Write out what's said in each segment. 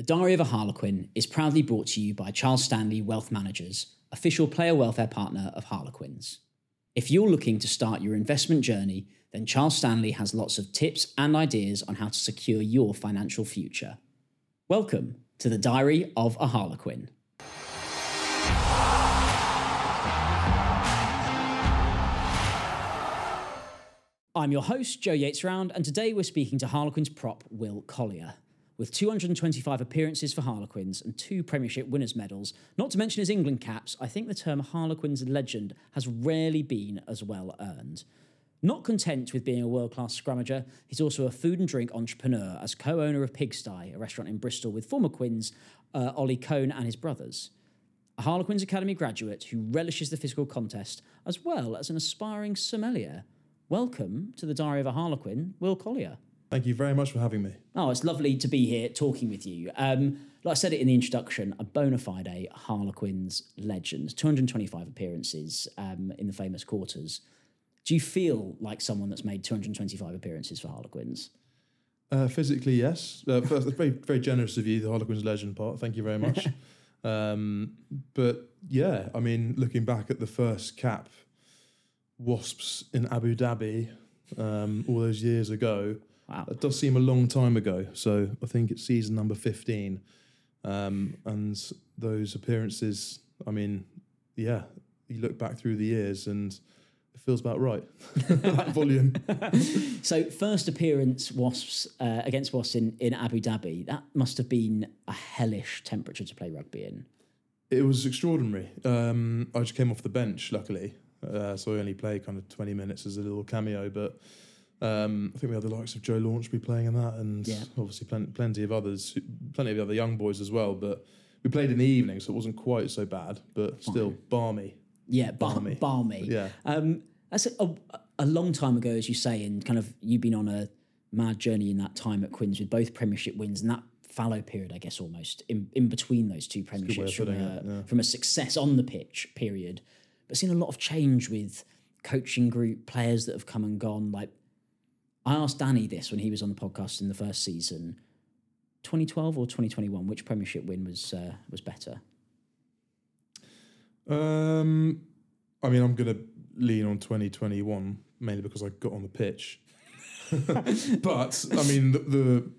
The Diary of a Harlequin is proudly brought to you by Charles Stanley Wealth Managers, official player welfare partner of Harlequins. If you're looking to start your investment journey, then Charles Stanley has lots of tips and ideas on how to secure your financial future. Welcome to the Diary of a Harlequin. I'm your host, Joe Yates Round, and today we're speaking to Harlequins prop Will Collier. With 225 appearances for Harlequins and two Premiership winners' medals, not to mention his England caps, I think the term Harlequins legend has rarely been as well earned. Not content with being a world class scrummager, he's also a food and drink entrepreneur as co owner of Pigsty, a restaurant in Bristol with former Quins uh, Olly Kohn and his brothers. A Harlequins Academy graduate who relishes the physical contest, as well as an aspiring sommelier. Welcome to the Diary of a Harlequin, Will Collier. Thank you very much for having me. Oh, it's lovely to be here talking with you. Um, like I said it in the introduction, a bona fide Harlequins legend, 225 appearances um, in the famous quarters. Do you feel like someone that's made 225 appearances for Harlequins? Uh, physically, yes. Uh, first, that's very, very generous of you, the Harlequins legend part. Thank you very much. um, but yeah, I mean, looking back at the first cap, Wasps in Abu Dhabi, um, all those years ago, Wow. It does seem a long time ago. So I think it's season number 15. Um, and those appearances, I mean, yeah, you look back through the years and it feels about right. that volume. so first appearance Wasps uh, against Wasps in, in Abu Dhabi, that must have been a hellish temperature to play rugby in. It was extraordinary. Um, I just came off the bench, luckily. Uh, so I only played kind of 20 minutes as a little cameo, but um, I think we had the likes of Joe Launchbury playing in that, and Yeah. obviously plenty, plenty of others, plenty of the other young boys as well. But we played in the evening, so it wasn't quite so bad, but still balmy. Yeah, Balmy. balmy. Yeah. Um, that's a, a, long time ago, as you say, and kind of you've been on a mad journey in that time at Quins with both Premiership wins and that fallow period, I guess, almost in, in between those two Premierships from a, it, yeah. from a success on the pitch period, but seen a lot of change with coaching group players that have come and gone. Like I asked Danny this when he was on the podcast in the first season. 2012 or 2021, which Premiership win was uh, was better? Um, I mean, I'm going to lean on 2021 mainly because I got on the pitch. but I mean, the, the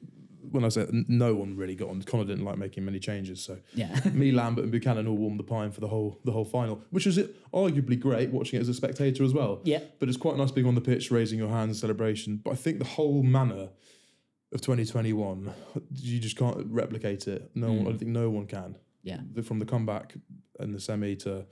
when I said no one really got on, Conor didn't like making many changes, so Yeah. me, Lambert, and Buchanan all warmed the pine for the whole the whole final, which was arguably great watching it as a spectator as well. Yeah. But it's quite nice being on the pitch, raising your hands, celebration. But I think the whole manner of 2021, you just can't replicate it. No, one, I don't think no one can. Yeah. The- From the comeback and the semi to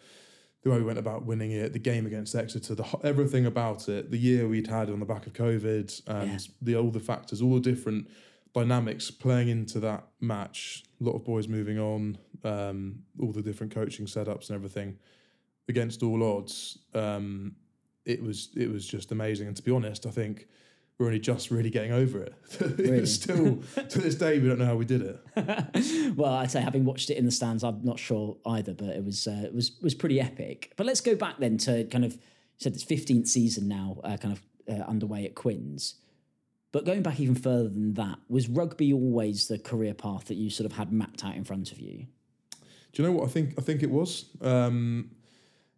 the way we went about winning it, the game against Exeter, the everything about it, the year we'd had on the back of COVID, and Yeah. the all the factors, all the different dynamics playing into that match. A lot of boys moving on, um, all the different coaching setups and everything against all odds. Um, it was it was just amazing. And to be honest, I think we're only just really getting over it. Really? still to this day we don't know how we did it. well, I'd say having watched it in the stands, I'm not sure either, but it was uh, it was was pretty epic. But let's go back then to kind of you said it's 15th season now, uh, kind of uh, underway at Quins. But going back even further than that, was rugby always the career path that you sort of had mapped out in front of you? Do you know what I think? I think it was. Um,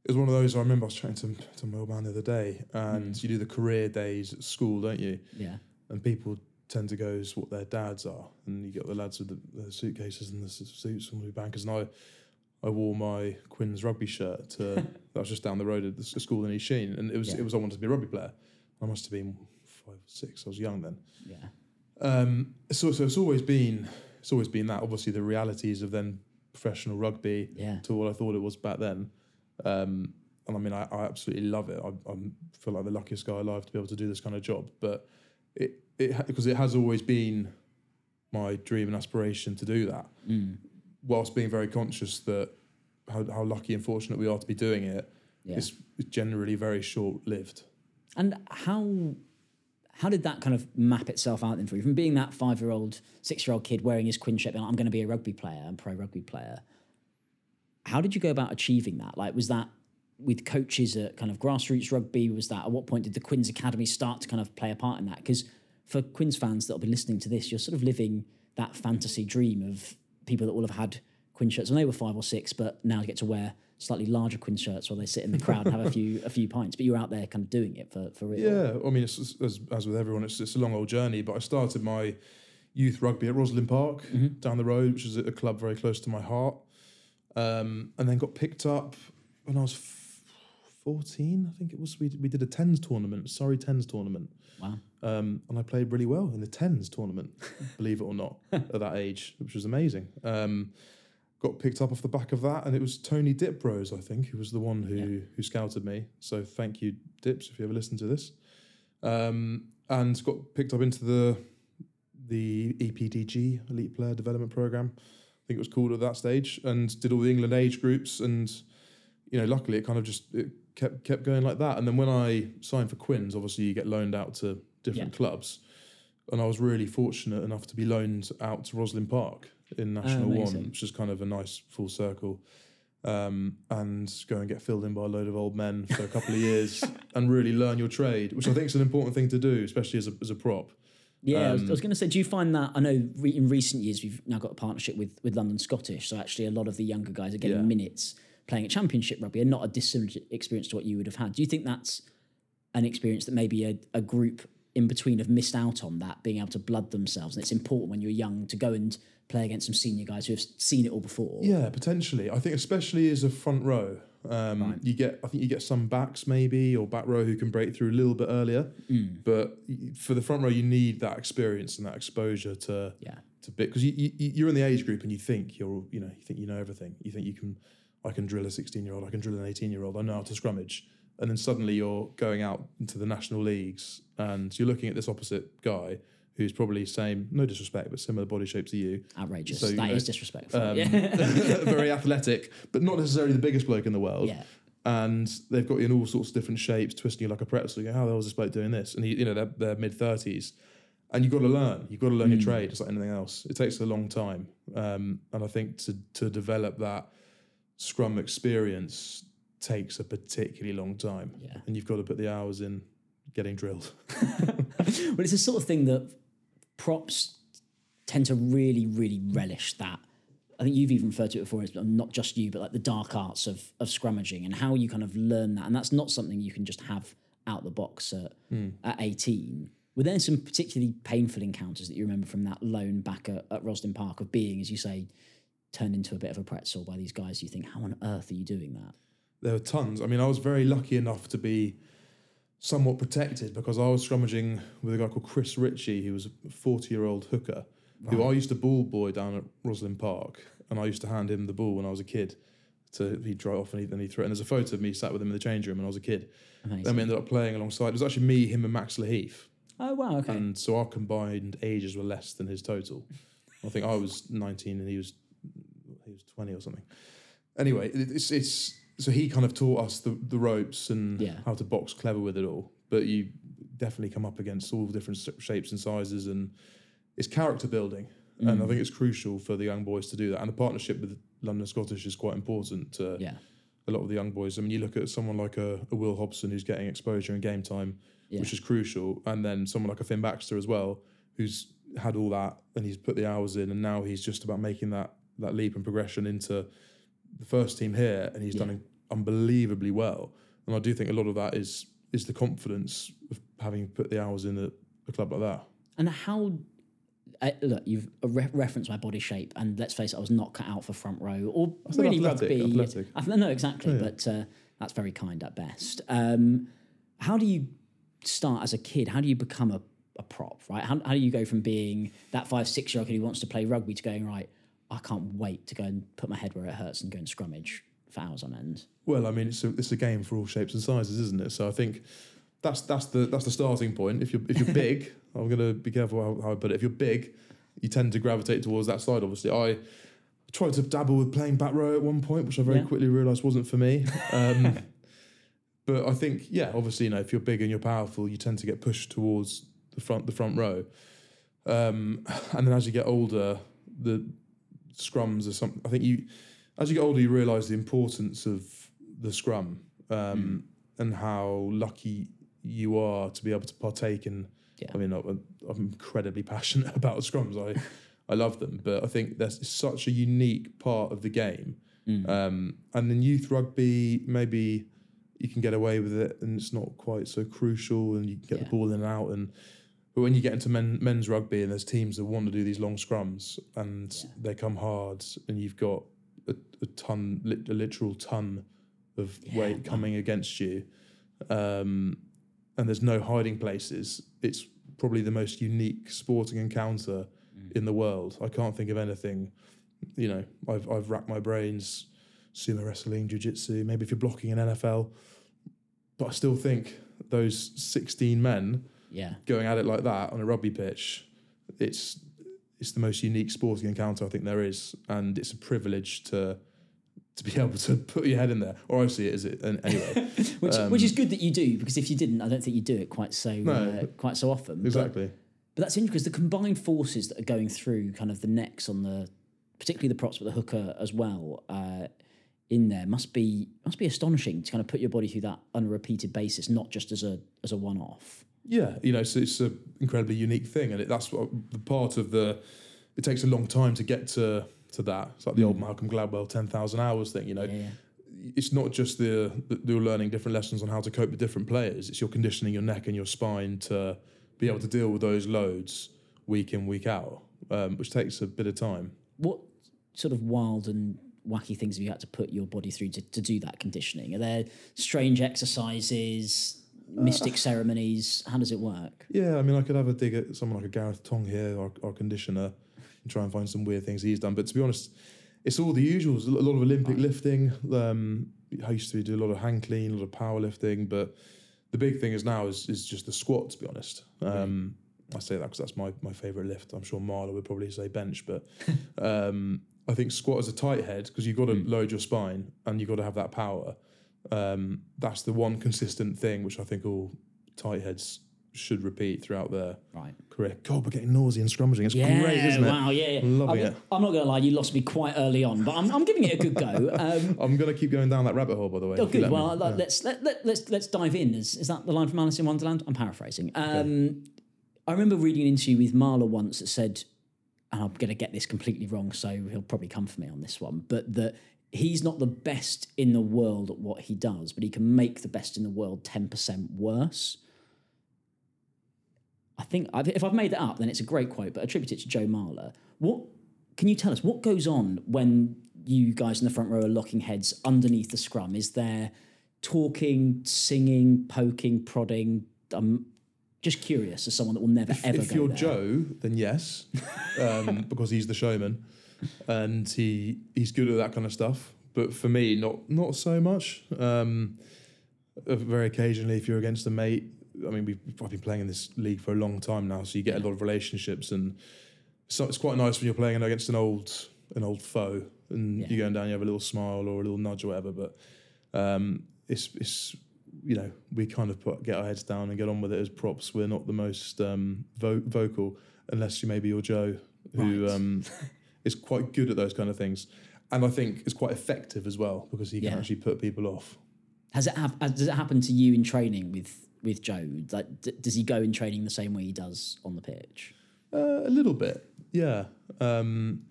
it was one of those. I remember I was chatting to to my old man the other day, and you do the career days at school, don't you? Yeah, And people tend to go as what their dads are, and you get the lads with the, the suitcases and the suits and the bankers. And I, I wore my Quins rugby shirt to that was just down the road at the school in East Sheen, and it was Yeah. it was I wanted to be a rugby player. I must have been five six. I was young then. yeah, Um, so, so it's always been it's always been that. Obviously, the realities of then professional rugby Yeah. to what I thought it was back then. Um, and I mean, I, I absolutely love it. I, I feel like the luckiest guy alive to be able to do this kind of job. But it it because it has always been my dream and aspiration to do that, Mm. whilst being very conscious that how, how lucky and fortunate we are to be doing it. Yeah. It's generally very short lived. And how how did that kind of map itself out then for you? From being that five year old, six year old kid wearing his Quins shirt, I'm going to be a rugby player, I'm pro rugby player. How did you go about achieving that? Like, was that with coaches at kind of grassroots rugby? Was that at what point did the Quins Academy start to kind of play a part in that? Because for Quins fans that'll be listening to this, you're sort of living that fantasy dream of people that will have had Quins shirts when they were five or six, but now get to wear slightly larger Quins shirts while they sit in the crowd and have a few a few pints. But you're out there kind of doing it for for real. Yeah, I mean, it's, as, as with everyone, it's, it's a long old journey. But I started my youth rugby at Rosslyn Park down the road, which is a club very close to my heart. Um, and then got picked up when I was f- 14, I think it was. We, we did a tens tournament, sorry, tens tournament. Wow. Um, and I played really well in the tens tournament, believe it or not, at that age, which was amazing. Um, got picked up off the back of that, and it was Tony Diprose, I think, who was the one who who scouted me. So thank you, Dips, if you ever listen to this. Um, and got picked up into the the EPDG Elite Player Development Program, I think it was called at that stage, and did all the England age groups. And you know, luckily, it kind of just it kept kept going like that. And then when I signed for Quins, obviously you get loaned out to different Yeah. clubs, and I was really fortunate enough to be loaned out to Rosslyn Park in National One, amazing. which is kind of a nice full circle. Um, and go and get filled in by a load of old men for a couple of years and really learn your trade, which I think is an important thing to do, especially as a, as a prop. Yeah, I was, Um, was going to say, do you find that? I know re- in recent years we've now got a partnership with with London Scottish, so actually a lot of the younger guys are getting Yeah. minutes playing at Championship rugby, and not a dissimilar experience to what you would have had. Do you think that's an experience that maybe a, a group in between have missed out on that, being able to blood themselves, and it's important when you're young to go and play against some senior guys who have seen it all before? Yeah, potentially. I think especially as a front row, um, you get I think you get some backs maybe or back row who can break through a little bit earlier. Mm. But for the front row, you need that experience and that exposure to Yeah. to bit because you, you you're in the age group and you think you're you know you think you know everything. You think you can I can drill a 16 year old, I can drill an 18 year old, I know how to scrummage. And then suddenly you're going out into the national leagues and you're looking at this opposite guy who's probably same, no disrespect, but similar body shape to you. outrageous. So, That you is disrespectful. Um, yeah. very athletic, but not necessarily the biggest bloke in the world. yeah. And they've got you in all sorts of different shapes, twisting you like a pretzel. You go, how the hell is this bloke doing this? And he, you know, they're, they're mid thirties, and you've got to learn. You've got to learn your trade, just like anything else. It takes a long time, um, and I think to to develop that scrum experience takes a particularly long time. Yeah. and you've got to put the hours in getting drilled. well, it's the sort of thing that props tend to really, really relish that. I think you've even referred to it before, as not just you, but like the dark arts of of scrummaging and how you kind of learn that. And that's not something you can just have out the box at, hmm. at 18. Were there some particularly painful encounters that you remember from that loan back at, at Rosslyn Park of being, as you say, turned into a bit of a pretzel by these guys? You think, how on earth are you doing that? There were tons. I mean, I was very lucky enough to be somewhat protected because I was scrummaging with a guy called Chris Ritchie, who was a 40 year old hooker, who I used to ball boy down at Rosslyn Park, and I used to hand him the ball when I was a kid. To he'd dry off and he'd, then he'd throw it. And there's a photo of me sat with him in the change room when I was a kid. Amazing. Then we ended up playing alongside. It was actually me, him, and Max Lahiff. Oh, wow. Okay. And so our combined ages were less than his total. I think I was 19 and he was he was 20 or something. Anyway, it- it's it's so he kind of taught us the, the ropes and Yeah. how to box clever with it all. But you definitely come up against all different shapes and sizes and it's character building. And I mm. think it's crucial for the young boys to do that. And the partnership with London Scottish is quite important to yeah. a lot of the young boys. I mean, you look at someone like a, a Will Hobson who's getting exposure and game time, Yeah. which is crucial, and then someone like a Fin Baxter as well, who's had all that and he's put the hours in, and now he's just about making that that leap and progression into the first team here, and he's done it unbelievably well. And I do think a lot of that is is the confidence of having put the hours in at a club like that. And how? Uh, look, you've re- referenced my body shape, and let's face it, I was not cut out for front row or really athletic, rugby. athletic. Ath- no, exactly, but uh, that's very kind at best. Um, how do you start as a kid? How do you become a, a prop? Right? How, how do you go from being that five six year old kid who wants to play rugby to going right? I can't wait to go and put my head where it hurts and go and scrummage for hours on end. Well, I mean, it's a, it's a game for all shapes and sizes, isn't it? So I think that's that's the that's the starting point. If you're if you're big, I'm gonna be careful how, how I put it. If you're big, you tend to gravitate towards that side. Obviously, I tried to dabble with playing back row at one point, which I very Yeah. quickly realised wasn't for me. Um, but I think, yeah, obviously, you know, if you're big and you're powerful, you tend to get pushed towards the front the front row. Um, and then as you get older, the scrums are something. I think you, as you get older, you realise the importance of the scrum um, and how lucky you are to be able to partake in. Yeah. I mean, I'm, I'm incredibly passionate about scrums. I I love them, but I think that's such a unique part of the game. Mm. Um, and in youth rugby, maybe you can get away with it, and it's not quite so crucial, and you can get Yeah. the ball in and out. And but when you get into men, men's rugby, and there's teams that want to do these long scrums, and Yeah. they come hard, and you've got a, a ton, lit, a literal ton of Yeah, weight coming against you, um, and there's no hiding places. It's probably the most unique sporting encounter Mm. in the world. I can't think of anything. You know, I've I've racked my brains, sumo wrestling, jiu-jitsu, maybe if you're blocking in NFL, but I still think those 16 men Yeah. going at it like that on a rugby pitch, it's it's the most unique sporting encounter I think there is, and it's a privilege to to be able to put your head in there. Or I see it as it anyway. which Um, which is good that you do because if you didn't, I don't think you'd do it quite so No. uh, quite so often. But- exactly. But, that's interesting because the combined forces that are going through kind of the necks on the, particularly the props, but the hooker as well, uh, in there must be must be astonishing to kind of put your body through that on a repeated basis, not just as a as a one off. Yeah, you know, so it's an incredibly unique thing, and it, that's what the part of the. It takes a long time to get to to that. It's like the old Malcolm Gladwell ten thousand hours thing. You know, Yeah, yeah. it's not just the, the you're learning different lessons on how to cope with different players. It's you're conditioning your neck and your spine to be able to deal with those loads week in week out, um, which takes a bit of time. What sort of wild and wacky things have you had to put your body through to, to do that conditioning? Are there strange exercises, mystic ceremonies? How does it work? Yeah, I mean, I could have a dig at someone like a Gareth Tong here, our, our conditioner, and try and find some weird things he's done. But to be honest, it's all the usuals. A lot of Olympic lifting. Um, I used to do a lot of hand clean, a lot of powerlifting, but the big thing is now is is just the squat. To be honest, um, I say that because that's my my favorite lift. I'm sure Marler would probably say bench, but um, I think squat is a tight head because you've got to load your spine and you've got to have that power. Um, that's the one consistent thing which I think all tight heads should repeat throughout their Right. career. God, we're getting nausea and scrummaging. It's Yeah, great, isn't it? wow, yeah, yeah. Loving I'm, it. I'm not going to lie, you lost me quite early on, but I'm, I'm giving it a good go. Um, I'm going to keep going down that rabbit hole, by the way. Oh, good. me. Well, Yeah. let's let, let, let's let's dive in. Is, is that the line from Alice in Wonderland? I'm paraphrasing. Um, I remember reading an interview with Marler once that said, and I'm going to get this completely wrong, so he'll probably come for me on this one, but that he's not the best in the world at what he does, but he can make the best in the world 10% worse. I think I've, if I've made that up, then it's a great quote, but attribute it to Joe Marler. What can you tell us? What goes on when you guys in the front row are locking heads underneath the scrum? Is there talking, singing, poking, prodding? I'm just curious as someone that will never ever if you're there. Joe, then yes, um, because he's the showman, and he he's good at that kind of stuff. But for me, not not so much. Um, uh, very occasionally, if you're against a mate, I mean, we've I've been playing in this league for a long time now, so you get a lot of relationships, and so it's quite nice when you're playing against an old an old foe, and Yeah. you're going down, you have a little smile or a little nudge or whatever. But um, it's it's you know we kind of put get our heads down and get on with it as props. We're not the most um, vo- vocal unless you maybe you're Joe, who Right. um, is quite good at those kind of things, and I think is quite effective as well because he can actually put people off. Has it has- does it happen to you in training with with Joe? Like, d- does he go in training the same way he does on the pitch? Uh, a little bit, yeah, um,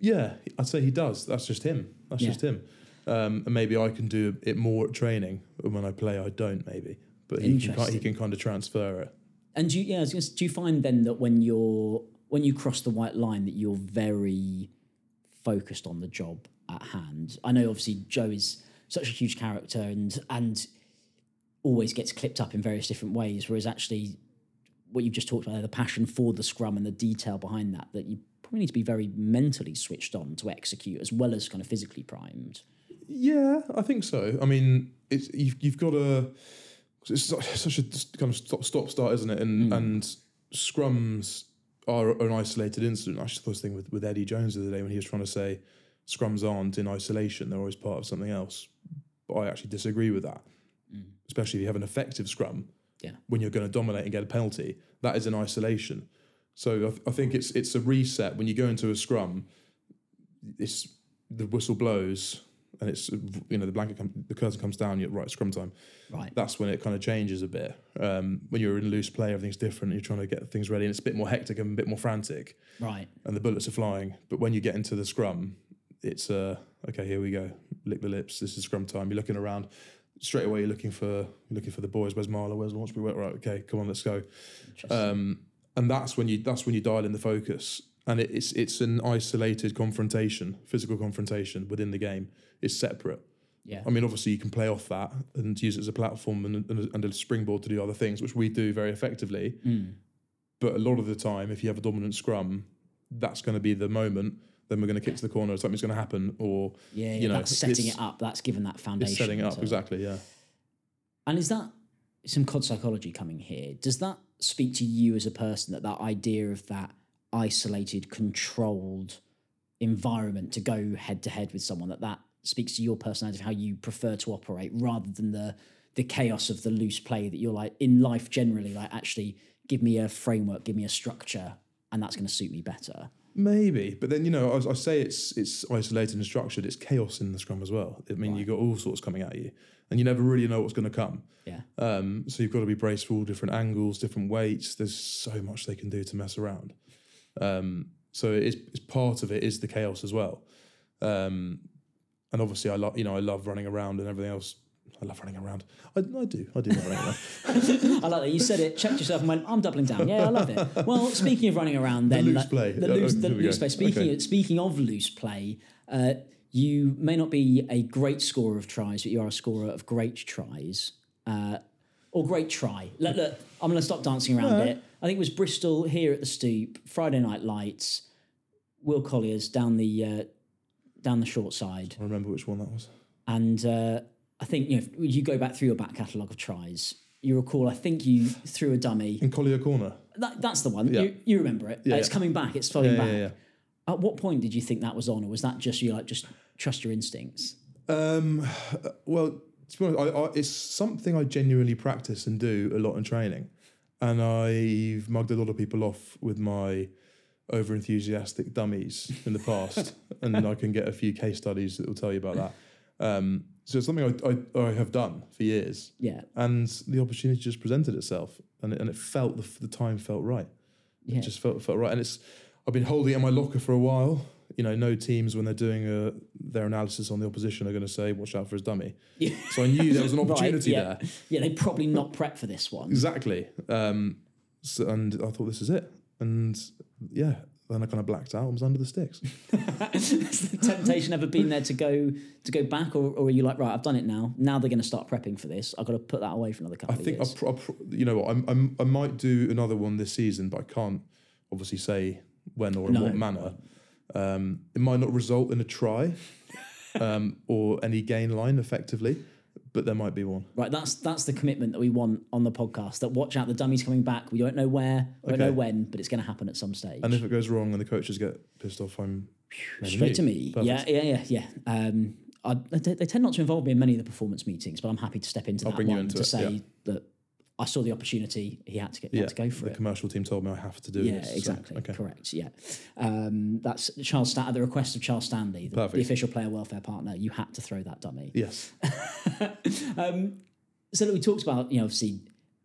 yeah. I'd say he does. That's just him. That's Yeah. just him. Um, and maybe I can do it more at training, and when I play, I don't. Maybe, but he can, he can kind of transfer it. And do you, yeah, I was gonna s- do you find then that when you're when you cross the white line that you're very focused on the job at hand? I know obviously Joe is such a huge character and and always gets clipped up in various different ways, whereas actually what you've just talked about the passion for the scrum and the detail behind that, that you probably need to be very mentally switched on to execute as well as kind of physically primed. Yeah, I think so. I mean, it's you've you've got a it's such a kind of stop stop start, isn't it? And hmm. and scrums are an isolated incident. I just thought this thing with with Eddie Jones the other day when he was trying to say scrums aren't in isolation; they're always part of something else. But I actually disagree with that, mm. especially if you have an effective scrum. Yeah. When you're going to dominate and get a penalty, that is in isolation. So I, th- I think it's it's a reset when you go into a scrum. It's the whistle blows and it's you know the blanket come, the curtain comes down, you're right scrum time. Right. That's when it kind of changes a bit. Um, when you're in loose play, everything's different. You're trying to get things ready, and it's a bit more hectic and a bit more frantic, Right. and the bullets are flying. But when you get into the scrum, it's uh, okay. Here we go. Lick the lips. This is scrum time. You're looking around. Straight away, you're looking for you're looking for the boys. Where's Marler? Where's Launchbury? Right, okay, come on, let's go. Interesting. Um, and that's when you that's when you dial in the focus and it's it's an isolated confrontation physical confrontation within the game it's separate yeah. i mean obviously you can play off that and use it as a platform and, and, a, and a springboard to do other things which we do very effectively Mm. but a lot of the time if you have a dominant scrum that's going to be the moment then we're going to kick to the corner something's going to happen or Yeah. yeah. you know, that's setting it up. That's given that foundation. setting it up to- exactly yeah And is that some COD psychology coming here? Does that speak to you as a person that that idea of that isolated, controlled environment to go head to head with someone that that speaks to your personality of how you prefer to operate rather than the the chaos of the loose play that you're like in life generally like actually give me a framework give me a structure and that's going to suit me better Maybe, but then you know, I, I say it's it's isolated and structured. It's chaos in the scrum as well. I mean, Right. you've got all sorts coming at you, and you never really know what's going to come. yeah Um, so you've got to be braced for all different angles, different weights. There's so much they can do to mess around. Um, so it's, it's part of it is the chaos as well. Um, and obviously, I love you know I love running around and everything else. I love running around. I, I do. I do love running around. I like that. You said it, checked yourself, and went, I'm doubling down. Yeah, I love it. Well, speaking of running around, then loose like, play. the Oh, loose, the loose play. Speaking Okay. of, speaking of loose play, uh, you may not be a great scorer of tries, but you are a scorer of great tries. Uh, or great try. Look, look, I'm going to stop dancing around Yeah. it. I think it was Bristol here at the Stoop, Friday Night Lights, Will Collier's down the uh, down the short side, I remember which one that was. and uh, I think you know if you go back through your back catalogue of tries, you recall I think you threw a dummy. In Collier Corner. That, that's the one. Yeah. You, you remember it. Yeah, it's yeah. coming back. It's flowing back. yeah, yeah. At what point did you think that was on, or was that just you like just trust your instincts? Um, well, to be honest, I, I, it's something I genuinely practice and do a lot in training, and I've mugged a lot of people off with my over enthusiastic dummies in the past, and I can get a few case studies that will tell you about that. Um, so it's something I, I, I have done for years, Yeah. and the opportunity just presented itself, and it, and it felt the, the time felt right. Yeah. It just felt felt right, and it's I've been holding it in my locker for a while. You know, no teams when they're doing uh their analysis on the opposition are going to say, "Watch out for his dummy." Yeah. So I knew there was an Right, opportunity yeah. there. Yeah, they probably not prep for this one. Exactly. Um, so, and I thought this is it, and yeah, then I kind of blacked out and was under the sticks. Has the temptation ever been there to go to go back, or, or are you like, right, I've done it now. Now they're going to start prepping for this. I've got to put that away for another couple I think I, of years. pr- I you know what I'm, I'm I might do another one this season, but I can't obviously say when or in No. what manner. Um, it might not result in a try um, or any gain line effectively, but there might be one. Right, that's that's the commitment that we want on the podcast. That watch out, the dummy's coming back. We don't know where, we don't know when, but it's going to happen at some stage. And if it goes wrong and the coaches get pissed off, I'm Straight you. to me. Perfect. Yeah, yeah, yeah, yeah. Um, I, they, they tend not to involve me in many of the performance meetings, but I'm happy to step into I'll that one into to it, say yeah. that I saw the opportunity. He had to get Yeah, had to go for the it. The commercial team told me I have to do Yeah, this. so, exactly. okay. Correct. Yeah, um, that's Charles Stan- at the request of Charles Stanley, the, the official player welfare partner. You had to throw that dummy. Yes. um, so that we talked about, you know, obviously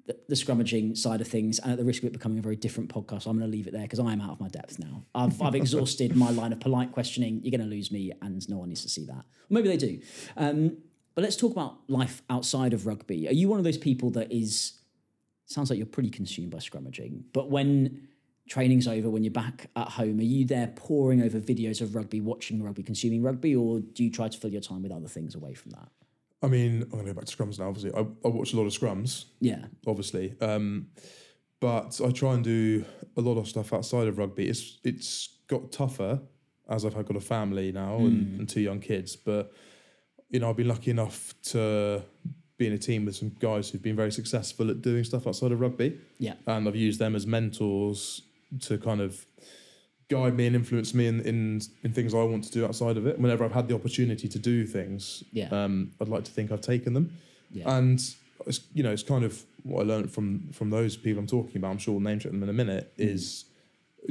the, the scrummaging side of things, and at the risk of it becoming a very different podcast, I'm going to leave it there because I am out of my depth now. I've, I've exhausted my line of polite questioning. You're going to lose me, and no one needs to see that. Or maybe they do. Um, but let's talk about life outside of rugby. Are you one of those people that is? Sounds like you're pretty consumed by scrummaging, but when training's over, when you're back at home, are you there poring over videos of rugby, watching rugby, consuming rugby, or do you try to fill your time with other things away from that? I mean, I'm going to go back to scrums now, obviously. I, I watch a lot of scrums, Yeah, obviously. Um, but I try and do a lot of stuff outside of rugby. It's It's got tougher as I've got a family now and, and two young kids. But, you know, I've been lucky enough to be in a team with some guys who've been very successful at doing stuff outside of rugby. yeah. and I've used them as mentors to kind of guide me and influence me in, in in things I want to do outside of it. Whenever I've had the opportunity to do things, Yeah. um, I'd like to think I've taken them, Yeah. and it's, you know it's kind of what I learned from from those people I'm talking about. I'm sure we'll name check them in a minute. Is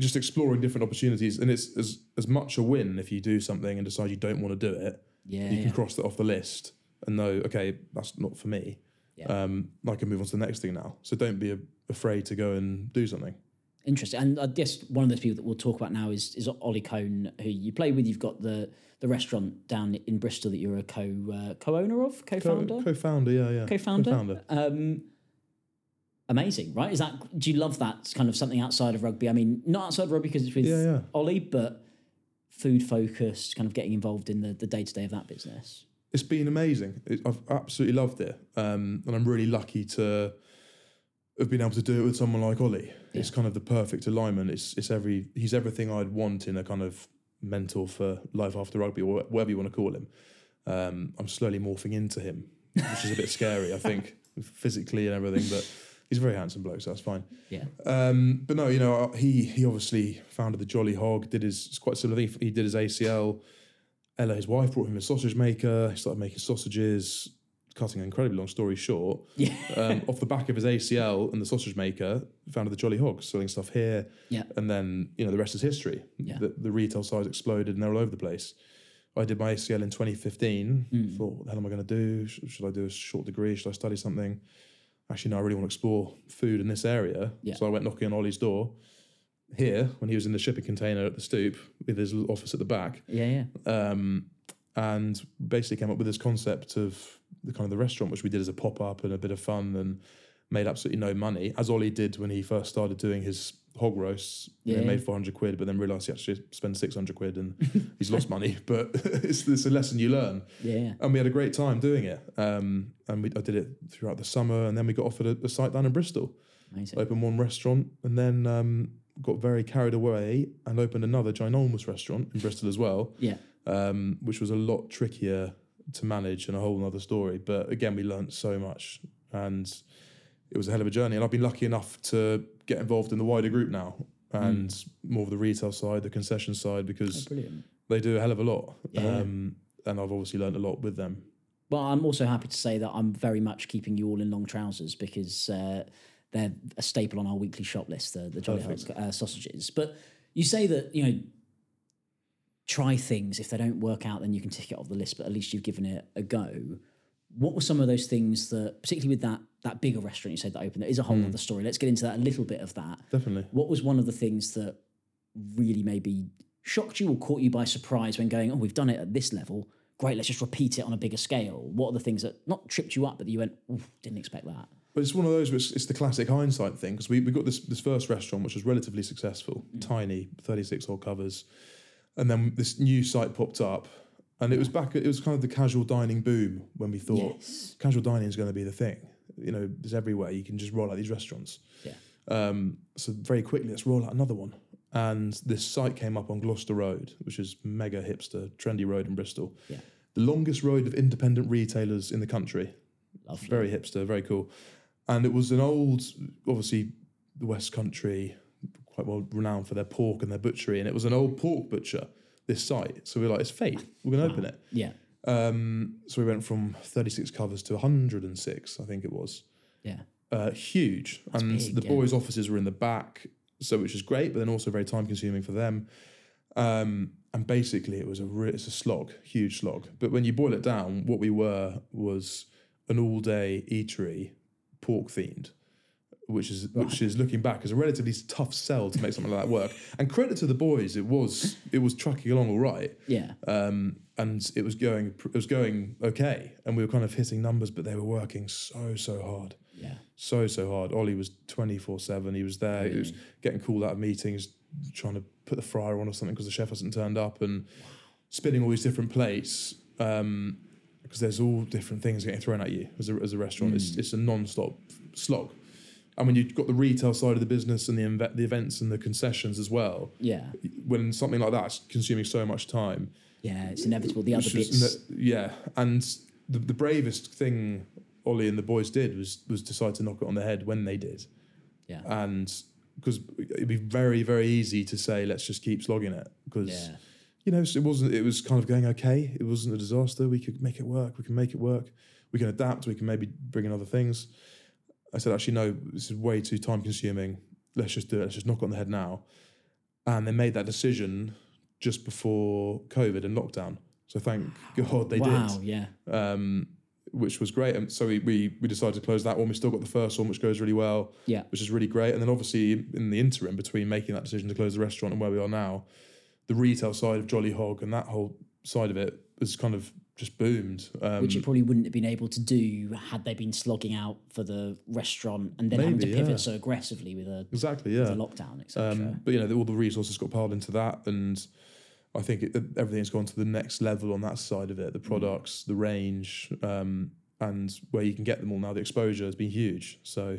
just exploring different opportunities, and it's as as much a win if you do something and decide you don't want to do it Yeah, you can cross that off the list and know, okay, that's not for me. Yeah. Um, I can move on to the next thing now. So don't be a, afraid to go and do something. Interesting. And I guess one of those people that we'll talk about now is is Olly Kohn, who you play with. You've got the the restaurant down in Bristol that you're a co uh, co owner of, co founder, Co- co-founder, yeah, yeah. co-founder. Co-founder. Um, amazing, right? Is that do you love that kind of something outside of rugby? I mean, not outside of rugby because it's with Yeah, yeah. Olly, but food focused, kind of getting involved in the the day to day of that business. It's been amazing. It, I've absolutely loved it, um, and I'm really lucky to have been able to do it with someone like Olly. It's kind of the perfect alignment. It's it's every he's everything I'd want in a kind of mentor for life after rugby or whatever you want to call him. Um, I'm slowly morphing into him, which is a bit scary, I think, physically and everything. But he's a very handsome bloke, so that's fine. Yeah, Um, but no, you know, he he obviously founded the Jolly Hog. Did his it's quite similar thing. He did his ACL. Ella, his wife, brought him a sausage maker. He started making sausages. Cutting an incredibly long story short, yeah, um, off the back of his ACL and the sausage maker, founded the Jolly Hog, selling stuff here. Yeah. And then you know the rest is history. Yeah. The, the retail size exploded and they're all over the place. I did my ACL in 2015. Mm. Thought, what the hell am I going to do? Sh- Should I do a short degree? Should I study something? Actually, no, I really want to explore food in this area. Yeah. So I went knocking on Olly's door here when he was in the shipping container at the stoop with his office at the back yeah, yeah. um, and basically came up with this concept of the kind of the restaurant, which we did as a pop up and a bit of fun and made absolutely no money, as Olly did when he first started doing his hog roasts. You know, Yeah. made 400 quid, but then realised he actually spent 600 quid and he's lost money. But it's, it's a lesson you learn. Yeah, yeah. And we had a great time doing it. Um, and we, I did it throughout the summer. And then we got offered a, a site down in Bristol Amazing. opened one restaurant and then um, got very carried away and opened another ginormous restaurant in Bristol as well, Yeah, um, which was a lot trickier to manage and a whole other story. But again, we learnt so much and it was a hell of a journey. And I've been lucky enough to get involved in the wider group now and more of the retail side, the concession side, because brilliant. they do a hell of a lot. Yeah. Um, and I've obviously learnt a lot with them. Well, I'm also happy to say that I'm very much keeping you all in long trousers because uh, they're a staple on our weekly shop list, the, the Jolly. Hog uh, sausages. But you say that, you know, try things. If they don't work out, then you can tick it off the list, but at least you've given it a go. What were some of those things that, particularly with that that bigger restaurant you said that opened, that is a whole other story. Let's get into that a little bit of that. Definitely. What was one of the things that really maybe shocked you or caught you by surprise when going, oh, we've done it at this level. Great, let's just repeat it on a bigger scale. What are the things that not tripped you up, but that you went, didn't expect that? But it's one of those which it's the classic hindsight thing because we, we got this this first restaurant which was relatively successful, tiny, 36 hole covers. And then this new site popped up and it was back it was kind of the casual dining boom when we thought Yes. casual dining is going to be the thing. You know, there's everywhere. You can just roll out these restaurants. Yeah. Um, so very quickly, let's roll out another one. And this site came up on Gloucester Road, which is mega hipster, trendy road in Bristol. Yeah. The longest road of independent retailers in the country. Lovely. Very hipster, very cool. And it was an old, obviously, the West Country, quite well renowned for their pork and their butchery. And it was an old pork butcher, this site. So we are like, it's fate. We're going to open it. Yeah. Um, so we went from 36 covers to 106, I think it was. Yeah. Uh, huge. and big, the yeah. boys' offices were in the back, so which is great, but then also very time consuming for them. Um, and basically, it was a re- it's a slog, huge slog. But when you boil it down, what we were was an all day eatery, pork themed, which is which is looking back is a relatively tough sell to make something like that work. And credit to the boys, it was it was trucking along all right Yeah. um, and it was going it was going okay, and we were kind of hitting numbers, but they were working so so hard, Yeah. so so hard. Olly was twenty four seven. He was there. He was getting called out of meetings, trying to put the fryer on or something because the chef hasn't turned up, and spinning all these different plates. Um, because there's all different things getting thrown at you as a, as a restaurant. It's, mm. it's a non-stop slog. And when you've got the retail side of the business and the inve- the events and the concessions as well, Yeah. when something like that's consuming so much time, Yeah. It's inevitable. The other bits. ne- yeah, and the, the bravest thing Olly and the boys did was was decide to knock it on the head when they did, yeah. and because it'd be very very easy to say let's just keep slogging it because yeah. You know it wasn't it was kind of going okay. It wasn't a disaster. We could make it work. We can make it work. We can adapt. We can maybe bring in other things. I said actually no, this is way too time consuming. Let's just do it. Let's just knock on the head now. And they made that decision just before COVID and lockdown. So thank God they wow, did. Wow. Yeah. Um, which was great. And so we, we we decided to close that one. We still got the first one, which goes really well. Yeah. which is really great. And then obviously in the interim between making that decision to close the restaurant and where we are now, the retail side of Jolly Hog and that whole side of it has kind of just boomed. Um, Which you probably wouldn't have been able to do had they been slogging out for the restaurant and then having to pivot yeah. so aggressively with a, exactly, with yeah. a lockdown, etc. Um, but you know, all the resources got piled into that, and I think it, everything's gone to the next level on that side of it. The products, the range, um, and where you can get them all now. The exposure has been huge. So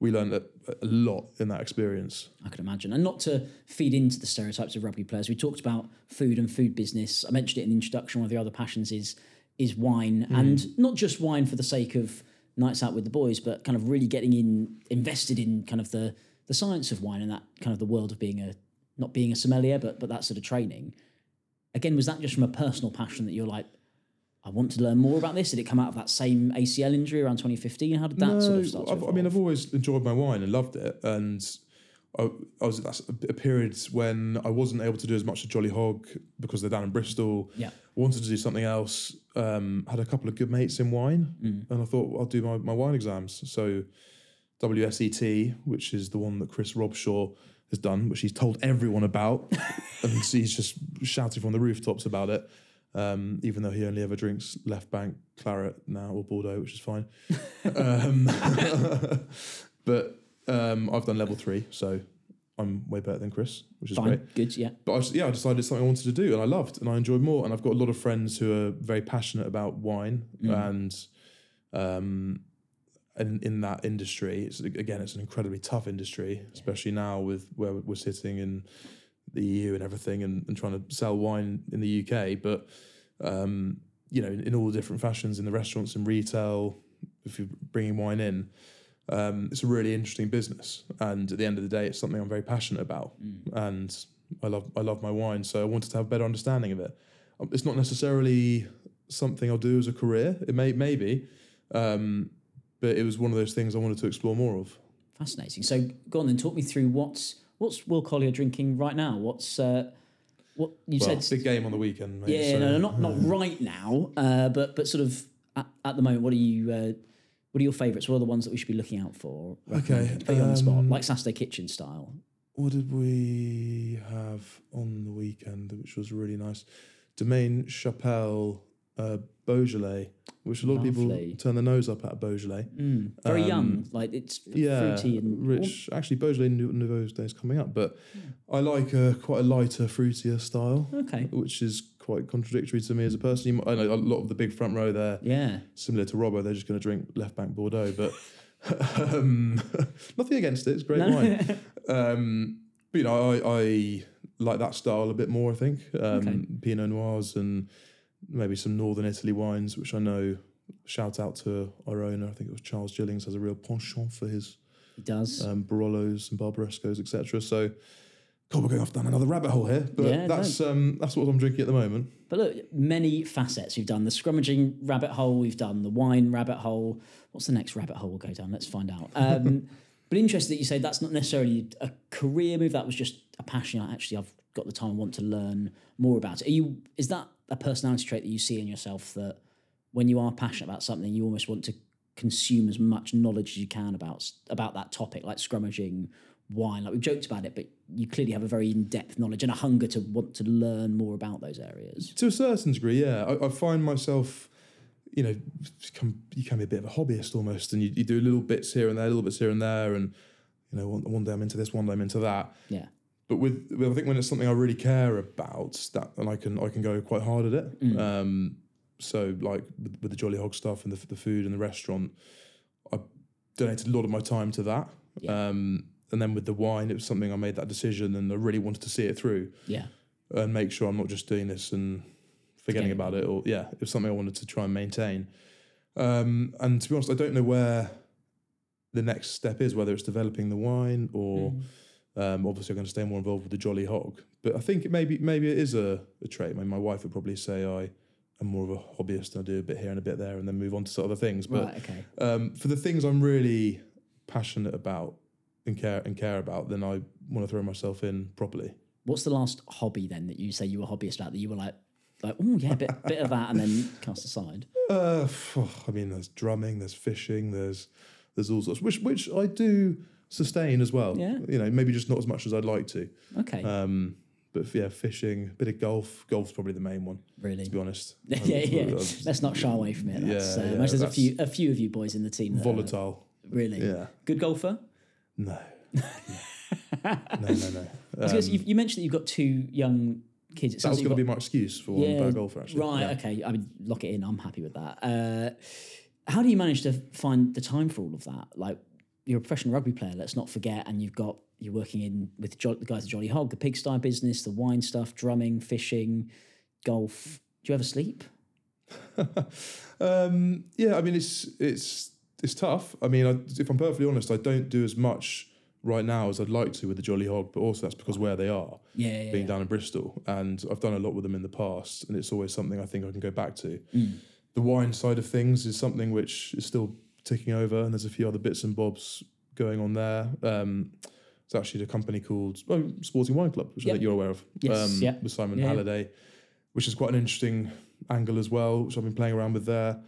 we learned a, a lot in that experience. I can imagine. And not to feed into the stereotypes of rugby players, we talked about food and food business. I mentioned it in the introduction. One of the other passions is is wine, hmm. and not just wine for the sake of nights out with the boys, but kind of really getting in invested in kind of the the science of wine and that kind of the world of being a not being a sommelier, but but that sort of training. Again, was that just from a personal passion that you're like, I want to learn more about this? Did it come out of that same ACL injury around 2015? How did that sort of start? I mean. I've always enjoyed my wine and loved it, and I, I was that's a, a period when I wasn't able to do as much of Jolly Hog because they're down in Bristol. Yeah. wanted to do something else. Um, had a couple of good mates in wine, Mm. and I thought well, I'll do my, my wine exams. So WSET, which is the one that Chris Robshaw has done, which he's told everyone about, and he's just shouting from the rooftops about it. Um, even though he only ever drinks left bank claret now or Bordeaux, which is fine. um, but um, I've done level three, so I'm way better than Chris, which is Fine, great. good, yeah. But I just, yeah, I decided it's something I wanted to do, and I loved, and I enjoyed more. And I've got a lot of friends who are very passionate about wine, and um, and in that industry, it's again, it's an incredibly tough industry, especially now with where we're sitting in the EU and everything, and, and trying to sell wine in the UK. But um, you know, in, all the different fashions in the restaurants and retail, if you're bringing wine in. Um, it's a really interesting business, and at the end of the day, it's something I'm very passionate about, and I love I love my wine, so I wanted to have a better understanding of it. Um, It's not necessarily something I'll do as a career. It may maybe, um, but it was one of those things I wanted to explore more of. Fascinating. So go on then, talk me through what's what's Will Collier drinking right now? What's uh, what you Well, said? big game on the weekend. Mate, yeah, so- no, no, not not right now, uh, but but sort of at, at the moment. What are you? Uh, what are your favourites? What are the ones that we should be looking out for? Okay, put you on the spot, um, like Saturday Kitchen style. What did we have on the weekend, which was really nice? Domaine Chapelle uh, Beaujolais, which a lot of people turn their nose up at Beaujolais. Mm, very um, young, like it's Yeah, fruity and rich. Actually, Beaujolais Nou- Nouveau's Day is coming up, but I like a quite a lighter, fruitier style, Okay, which is quite contradictory to me as a person. You might, I know a lot of the big front row there, yeah, similar to Robbo, they're just going to drink left bank Bordeaux, but um, nothing against it. It's great No. wine. Um, but you know, I, I like that style a bit more. I think um, Okay. Pinot Noirs and maybe some Northern Italy wines, which I know. Shout out to our owner. I think it was Charles Jillings has a real penchant for his he does. um, Barolo's and Barbarescos, etc. So, God, we're going off down another rabbit hole here, but Yeah, that's um, that's what I'm drinking at the moment. But look, many facets. We've done the scrummaging rabbit hole. We've done the wine rabbit hole. What's the next rabbit hole we'll go down? Let's find out. Um, but interesting that you say that's not necessarily a career move. That was just a passion. Actually, I've got the time. I want to learn more about it. Are you? Is that a personality trait that you see in yourself that when you are passionate about something, you almost want to consume as much knowledge as you can about about that topic, like scrummaging wine. Like we've joked about it, but you clearly have a very in depth knowledge and a hunger to want to learn more about those areas. To a certain degree, yeah. I, I find myself, you know, become, you can be a bit of a hobbyist almost, and you, you do little bits here and there, little bits here and there, and you know, one, one day I'm into this, one day I'm into that. Yeah. But with, with I think when it's something I really care about, that and I can I can go quite hard at it. Mm. Um, so like with, with the Jolly Hog stuff and the, the food and the restaurant, I donated a lot of my time to that. Yeah. Um, and then with the wine, it was something I made that decision, and I really wanted to see it through Yeah. and make sure I'm not just doing this and forgetting about it. Or yeah, it was something I wanted to try and maintain. Um, and to be honest, I don't know where the next step is, whether it's developing the wine or um, obviously I'm going to stay more involved with the Jolly Hog. But I think maybe maybe it is a, a trait. I mean, my wife would probably say I am more of a hobbyist and I do a bit here and a bit there and then move on to some other things. But Right. Okay. um, for the things I'm really passionate about and care and care about, then I want to throw myself in properly. What's the last hobby then that you say you were a hobbyist about that you were like, Like, oh yeah, bit bit of that, and then cast aside. Uh, I mean, there's drumming, there's fishing, there's there's all sorts, which which I do sustain as well. Yeah. You know, maybe just not as much as I'd like to. Okay, Um, but yeah, fishing, a bit of golf. Golf's probably the main one, really. to be honest. yeah, Um, yeah. uh, Let's not shy away from it. That's, Yeah, uh, yeah, there's a few a few of you boys in the team. That are- Volatile. really Yeah. good golfer. No. no, no, no. I was gonna say, Um, you, you mentioned that you've got two young kids. It that was going to be my excuse for one bad golfer, actually. Right. Yeah. Okay. I mean, lock it in. I'm happy with that. Uh, how do you manage to find the time for all of that? Like, you're a professional rugby player. Let's not forget, and you've got you're working in with jo- the guys at Jolly Hog, the pigsty business, the wine stuff, drumming, fishing, golf. Do you ever sleep? um, yeah, I mean it's it's it's tough. I mean, I, if I'm perfectly honest, I don't do as much right now as I'd like to with the Jolly Hog, but also that's because where they are, Yeah. yeah, being yeah. down in Bristol, and I've done a lot with them in the past, and it's always something I think I can go back to. The wine side of things is something which is still ticking over, and there's a few other bits and bobs going on there. Um, it's actually a company called oh, Sporting Wine Club, which I think you're aware of. Yes, um, yeah. with Simon Yeah, yeah. Halliday, which is quite an interesting angle as well, which I've been playing around with there.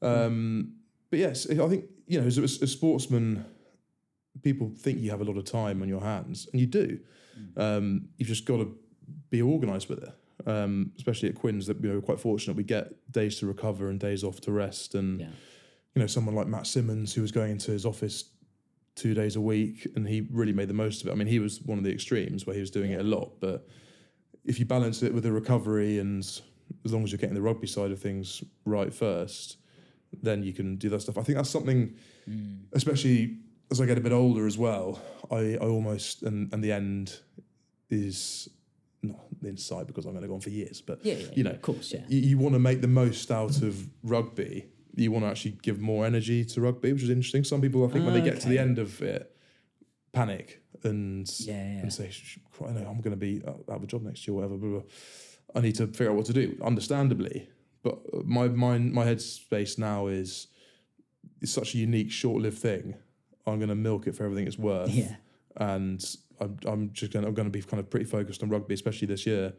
Um, but yes, I think you know, as, as a sportsman, people think you have a lot of time on your hands, and you do. Um, you've just got to be organised with it. Um, especially at Quins, that you know, we're quite fortunate. We get days to recover and days off to rest, and Yeah. You know, someone like Matt Symons, who was going into his office two days a week, and he really made the most of it. I mean, he was one of the extremes where he was doing it a lot, but if you balance it with the recovery and as long as you're getting the rugby side of things right first, then you can do that stuff. I think that's something, hmm. especially as I get a bit older as well. I, I almost and and the end is not the inside because I'm going to go on for years, but Yeah, yeah, you know, of course, yeah. you, you want to make the most out of rugby. You want to actually give more energy to rugby, which is interesting. Some people, I think, when they get to the end of it, panic and Yeah, yeah. and say, "Sh- "I know I'm going to be out of a job next year, whatever." Blah, blah. I need to figure out what to do. Understandably, but uh, my mind, my headspace now is it's such a unique, short-lived thing. I'm going to milk it for everything it's worth Yeah. and I'm, I'm just going to, I'm going to be kind of pretty focused on rugby, especially this year,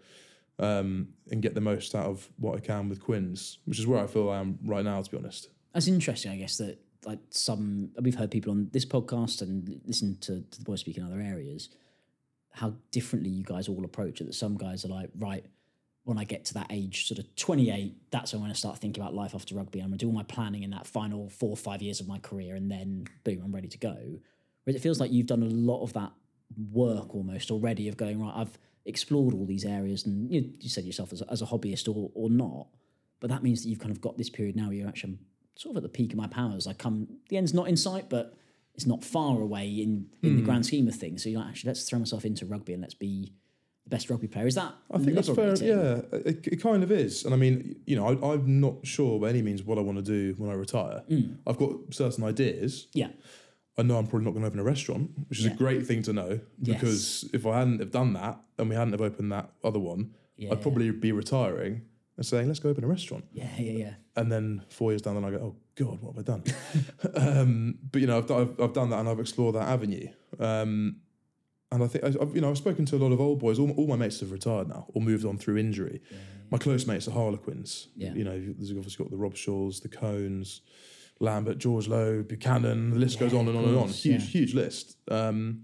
um, and get the most out of what I can with Quins, which is where I feel I am right now, to be honest. That's interesting, I guess, that like some we've heard people on this podcast and listen to, to the boys speak in other areas, how differently you guys all approach it. That some guys are like, right, when I get to that age, sort of 28, that's when I'm going to start thinking about life after rugby. I'm going to do all my planning in that final four or five years of my career, and then boom, I'm ready to go. Whereas it feels like you've done a lot of that work almost already of going, right, I've explored all these areas, and you, you said yourself as a, as a hobbyist or, or not, but that means that you've kind of got this period now where you're actually sort of at the peak of my powers. I come, the end's not in sight, but it's not far away in, in the hmm. grand scheme of things. So you're like, actually, let's throw myself into rugby and let's be the best rugby player. Is that? I think that's fair. Yeah, it, it kind of is. And I mean, you know, I, I'm not sure by any means what I want to do when I retire. Hmm. I've got certain ideas. Yeah. I know I'm probably not going to open a restaurant, which is Yeah. a great thing to know Yes. because if I hadn't have done that and we hadn't have opened that other one, Yeah. I'd probably be retiring and saying, let's go open a restaurant. Yeah, yeah, yeah. and then four years down the line, I go, oh god, what have I done? um, but you know, I've, I've I've done that and I've explored that avenue. Um, and I think I've you know I've spoken to a lot of old boys. All, all my mates have retired now or moved on through injury. My close mates are Harlequins. Yeah. You know, there's obviously got the Rob Shaws, the Kohns, Lambert, George Lowe, Buchanan. The list goes on and on and on. Huge, yeah. huge list. Um,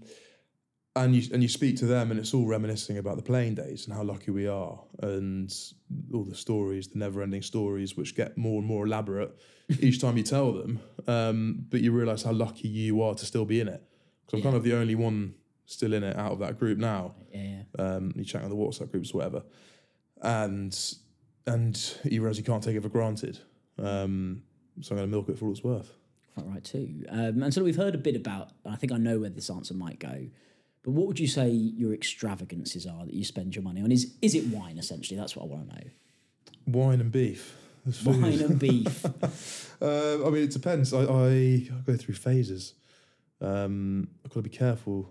and you and you speak to them, and it's all reminiscing about the playing days and how lucky we are, and all the stories, the never-ending stories, which get more and more elaborate each time you tell them. Um, but you realise how lucky you are to still be in it. Because I'm kind of the only one still in it out of that group now. Yeah, yeah. Um, you chat on the WhatsApp groups, or whatever, and and you realise you can't take it for granted. Um, so I'm going to milk it for all it's worth. Quite right too. Um, and so we've heard a bit about. I think I know where this answer might go. But what would you say your extravagances are that you spend your money on? Is is it wine essentially? That's what I want to know. Wine and beef. Wine and beef. Uh, I mean, it depends. I, I, I go through phases. Um, I've got to be careful.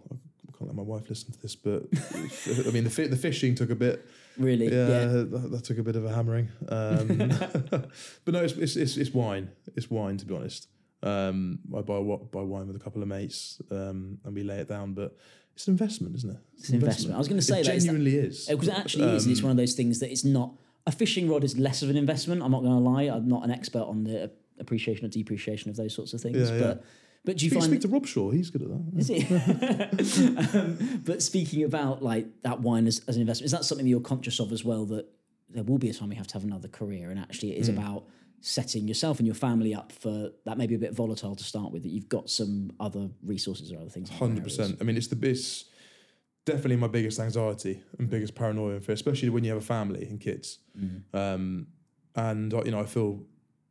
Can't let my wife listen to this, but I mean, the the fishing took a bit. Really? Yeah, Yeah. That, that took a bit of a hammering. Um, but no, it's, it's it's it's wine. It's wine, to be honest. Um, I buy buy wine with a couple of mates, um, and we lay it down. But it's an investment, isn't it? It's an investment. I was going to say it that. is that- genuinely is. Because it actually is. and It's Um, one of those things that it's not. a fishing rod is less of an investment. I'm not going to lie. I'm not an expert on the appreciation or depreciation of those sorts of things. Yeah, yeah. But do you Speak, find speak to Rob Shaw. He's good at that. is it? um, but speaking about like that wine as, as an investment, is that something that you're conscious of as well? That there will be a time you have to have another career, and actually, it is about setting yourself and your family up for that. May be a bit volatile to start with. That you've got some other resources or other things. Hundred percent. I mean, it's the it's definitely my biggest anxiety and biggest paranoia and fear, especially when you have a family and kids. Um, and uh, you know, I feel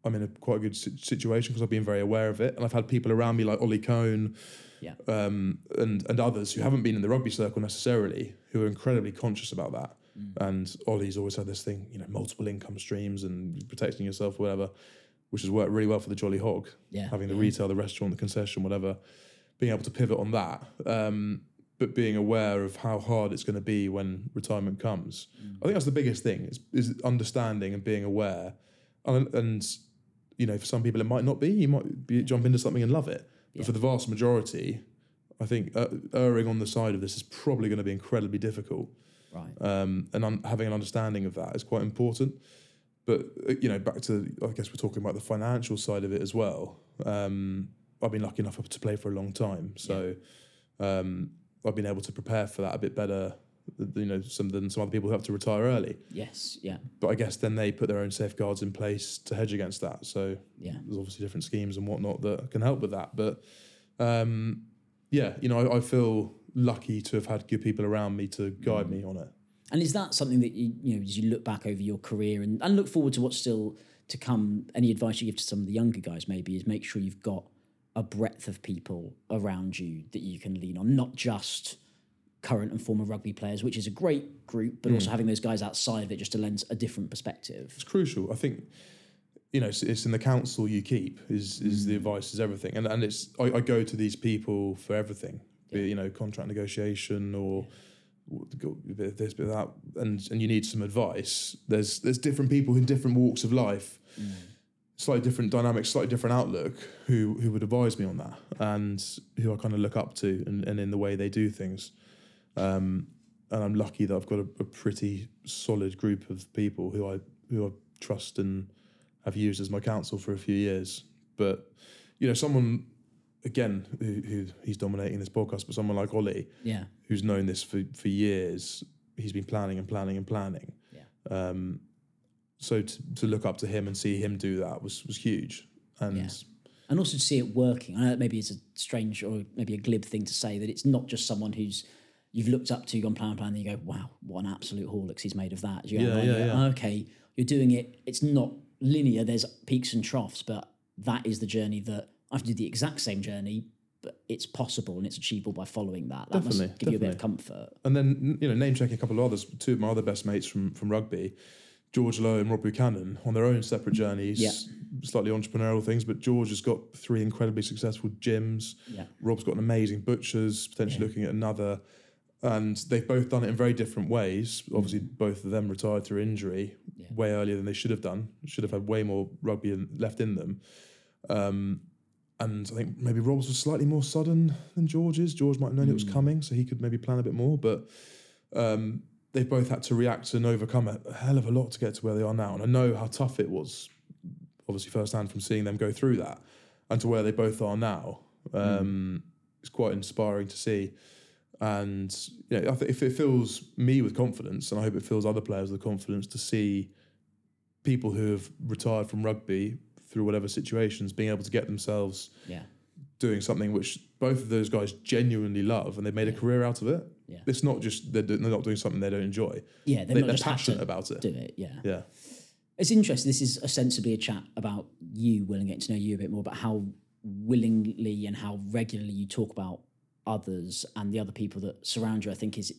I'm in a quite a good situation because I've been very aware of it, and I've had people around me like Olly Kohn, Yeah. um, and and others who haven't been in the rugby circle necessarily, who are incredibly conscious about that. And Olly's always had this thing, you know, multiple income streams and protecting yourself, whatever, which has worked really well for the Jolly Hog. Yeah, having the yeah. retail, the restaurant, the concession, whatever, being able to pivot on that, um, but being aware of how hard it's going to be when retirement comes. I think that's the biggest thing is, is understanding and being aware, and, and you know, for some people it might not be. You might be, jump into something and love it, but for the vast majority, I think uh, erring on the side of this is probably going to be incredibly difficult Right. um, and un- having an understanding of that is quite important. But uh, you know, back to I guess we're talking about the financial side of it as well. Um, I've been lucky enough to play for a long time, so um, I've been able to prepare for that a bit better. You know, some than some other people who have to retire early. Yes. Yeah. But I guess then they put their own safeguards in place to hedge against that. So Yeah. there's obviously different schemes and whatnot that can help with that. But um, yeah, you know, I, I feel lucky to have had good people around me to guide me on it. And is that something that you, you know, as you look back over your career and, and look forward to what's still to come? Any advice you give to some of the younger guys maybe is make sure you've got a breadth of people around you that you can lean on, not just current and former rugby players, which is a great group, but also mm. having those guys outside of it just to lend a different perspective. it's crucial. I think you know it's, it's in the council you keep is is the mm. advice is everything, and and it's I, I go to these people for everything, be it, you know contract negotiation or a bit of this, bit of that, and and you need some advice. There's there's different people in different walks of life, mm. slightly different dynamics, slightly different outlook, who who would advise me on that, and who I kind of look up to, and, and in the way they do things. Um, and I'm lucky that I've got a, a pretty solid group of people who I who I trust and have used as my counsel for a few years. But you know, someone again who, who he's dominating this podcast, but someone like Olly, Yeah. who's known this for for years, he's been planning and planning and planning. Yeah. Um, so to, to look up to him and see him do that was was huge. And Yeah. and also to see it working. I know that maybe it's a strange or maybe a glib thing to say that it's not just someone who's you've looked up to, you gone plan plan, and you go, wow, what an absolute Horlicks he's made of that. You Yeah, "Oh, yeah, yeah. Okay, you're doing it. It's not linear. There's peaks and troughs, but that is the journey that I have to do the exact same journey, but it's possible and it's achievable by following that. That Definitely, must give you a bit of comfort. And then you know, name checking a couple of others. Two of my other best mates from from rugby, George Lowe and Rob Buchanan, on their own separate journeys, Yeah. slightly entrepreneurial things. But George has got three incredibly successful gyms. Yeah. Rob's got an amazing butchers, potentially looking at another. And they've both done it in very different ways. Obviously, both of them retired through injury Yeah. way earlier than they should have done. Should have had way more rugby in- left in them. Um, and I think maybe Rob's was slightly more sudden than George's. George might have known it was coming, so he could maybe plan a bit more. But um, they've both had to react and overcome a, hell of a lot to get to where they are now. And I know how tough it was, obviously firsthand from seeing them go through that, and to where they both are now. Um, It's quite inspiring to see. And you know, I think if it fills me with confidence, and I hope it fills other players with confidence to see people who have retired from rugby through whatever situations being able to get themselves Yeah. doing something which both of those guys genuinely love and they've made a career out of it. Yeah. It's not just they're, they're not doing something they don't enjoy. Yeah. They're They, are passionate about it. do it. Yeah. Yeah. It's interesting. This is ostensibly a chat about you, Will, and getting to know you a bit more, about how willingly and how regularly you talk about others and the other people that surround you. I think is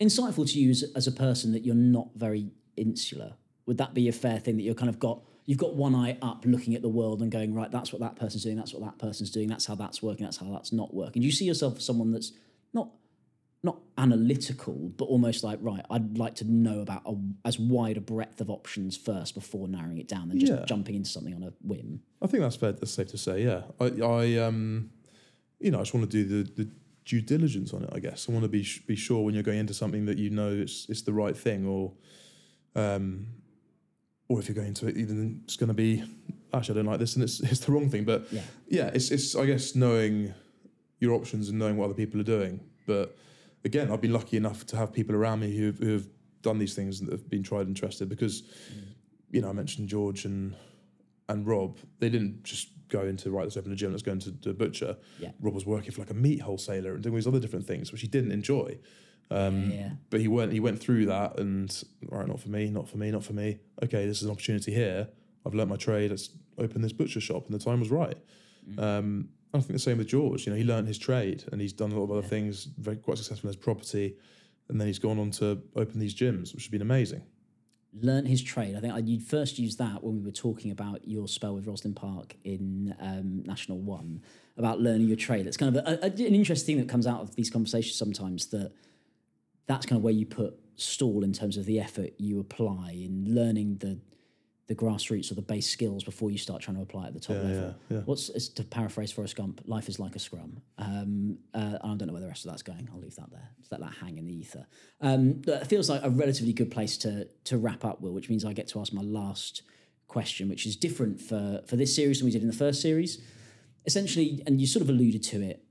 insightful to you as, as a person that you're not very insular. Would that be a fair thing that you're kind of got? You've got one eye up, looking at the world and going, right, that's what that person's doing. That's what that person's doing. That's how that's working. That's how that's not working. Do you see yourself as someone that's not not analytical, but almost like, right, I'd like to know about a, as wide a breadth of options first before narrowing it down than just Yeah. jumping into something on a whim. I think that's fair. That's safe to say. Yeah. I, I um, you know, I just want to do the, the due diligence on it. I guess I want to be be sure when you're going into something that you know it's it's the right thing, or Um, or if you're going to it, even it's going to be actually I don't like this, and it's it's the wrong thing. But Yeah. yeah, it's it's I guess knowing your options and knowing what other people are doing. But again, I've been lucky enough to have people around me who who have done these things and have been tried and trusted because you know I mentioned George and and Rob. They didn't just go to right. Let's open a gym. Let's go into the butcher. Yeah. Rob was working for like a meat wholesaler and doing all these other different things, which he didn't enjoy. Um, Yeah. But he went he went through that and right, not for me, not for me, not for me. Okay, this is an opportunity here. I've learnt my trade. Let's open this butcher shop, and the time was right. Um, I think the same with George. You know, he learned his trade and he's done a lot of other things, very quite successful in his property, and then he's gone on to open these gyms, which has been amazing. Learnt his trade. I think I, you first used that when we were talking about your spell with Rosslyn Park in um, National One about learning your trade. It's kind of a, a, an interesting thing that comes out of these conversations sometimes that that's kind of where you put stall in terms of the effort you apply in learning the the grassroots or the base skills before you start trying to apply at the top Yeah, level. yeah, yeah. What's is to paraphrase Forrest Gump? Life is like a scrum. Um, uh, I don't know where the rest of that's going. I'll leave that there. Just let that hang in the ether. Um, it feels like a relatively good place to to wrap up, Will, which means I get to ask my last question, which is different for for this series than we did in the first series. Essentially, and you sort of alluded to it,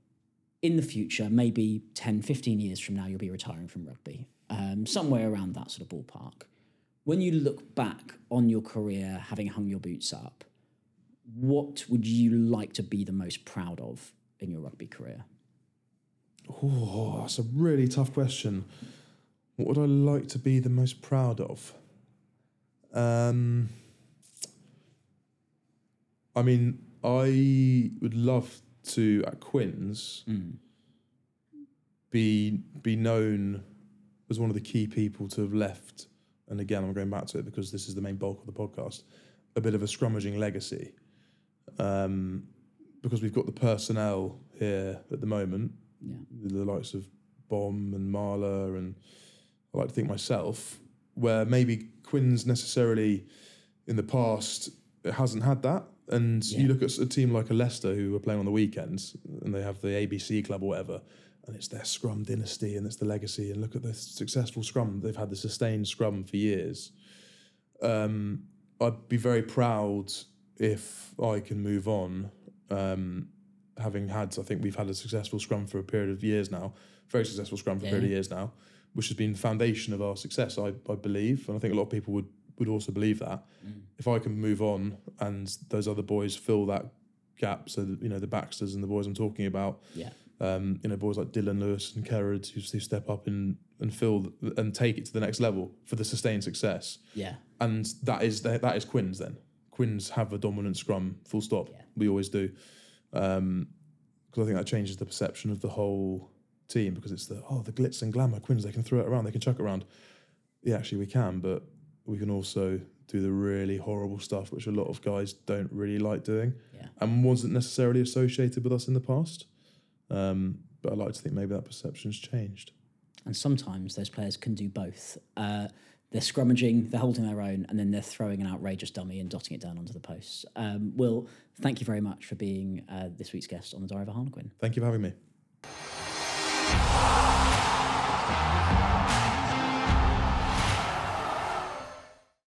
in the future, maybe 10, 15 years from now, you'll be retiring from rugby, um, somewhere around that sort of ballpark. When you look back on your career, having hung your boots up, what would you like to be the most proud of in your rugby career? Oh, that's a really tough question. What would I like to be the most proud of? Um, I mean, I would love to at Quins be be known as one of the key people to have left. And again, I'm going back to it because this is the main bulk of the podcast. A bit of a scrummaging legacy, um, because we've got the personnel here at the moment Yeah. the likes of Bomb and Marler, and I like to think myself, where maybe Quins necessarily in the past hasn't had that. And Yeah. you look at a team like a Leicester who are playing on the weekends, and they have the ABC club or whatever, and it's their Scrum dynasty and it's the legacy. And look at the successful Scrum; they've had the sustained Scrum for years. Um, I'd be very proud if I can move on. Um, having had, I think we've had a successful scrum for a period of years now, very successful scrum for a period of years now, which has been the foundation of our success, I, I believe. And I think a lot of people would, would also believe that. If I can move on and those other boys fill that gap, so that, you know, the Baxters and the boys I'm talking about, Yeah. Um, you know, boys like Dylan Lewis and Kerrod who, who step up and, and fill and take it to the next level for the sustained success Yeah. and that is that, that is Quins then. Quins have a dominant scrum, full stop. Yeah. We always do, because I think that changes the perception of the whole team because it's the oh the glitz and glamour Quins they can throw it around, they can chuck it around. Yeah, actually we can, but we can also do the really horrible stuff which a lot of guys don't really like doing, Yeah. and wasn't necessarily associated with us in the past. Um, but I like to think maybe that perception's changed. And sometimes those players can do both. Uh, they're scrummaging, they're holding their own, and then they're throwing an outrageous dummy and dotting it down onto the posts. Um, Will, thank you very much for being uh, this week's guest on the Diary of a Harlequin. Thank you for having me.